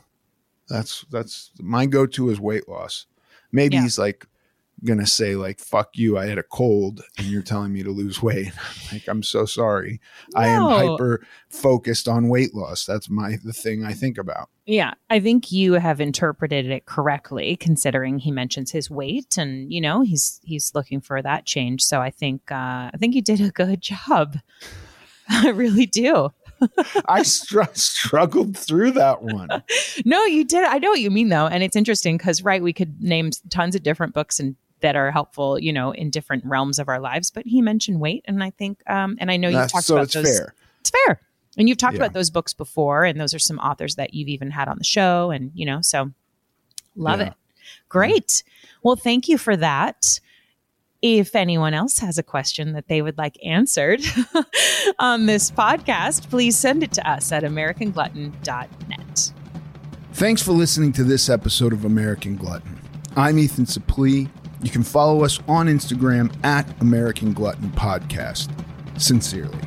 that's that's my go-to is weight loss. Maybe yeah. he's like gonna say like fuck you i had a cold and you're telling me to lose weight [LAUGHS] like i'm so sorry no. i am hyper focused on weight loss that's my the thing i think about yeah i think you have interpreted it correctly considering he mentions his weight and you know he's he's looking for that change so i think uh i think you did a good job [LAUGHS] i really do I str- struggled through that one. [LAUGHS] no, you did. I know what you mean, though. And it's interesting because, right, we could name tons of different books and that are helpful, you know, in different realms of our lives. But he mentioned weight, and I think, um, and I know you've talked so about it's those. Fair. It's fair, and you've talked yeah. about those books before, and those are some authors that you've even had on the show, and you know, so love yeah. it. Great. Well, thank you for that. If anyone else has a question that they would like answered [LAUGHS] on this podcast, please send it to us at AmericanGlutton.net. Thanks for listening to this episode of American Glutton. I'm Ethan Suplee. You can follow us on Instagram at American Glutton Podcast. Sincerely.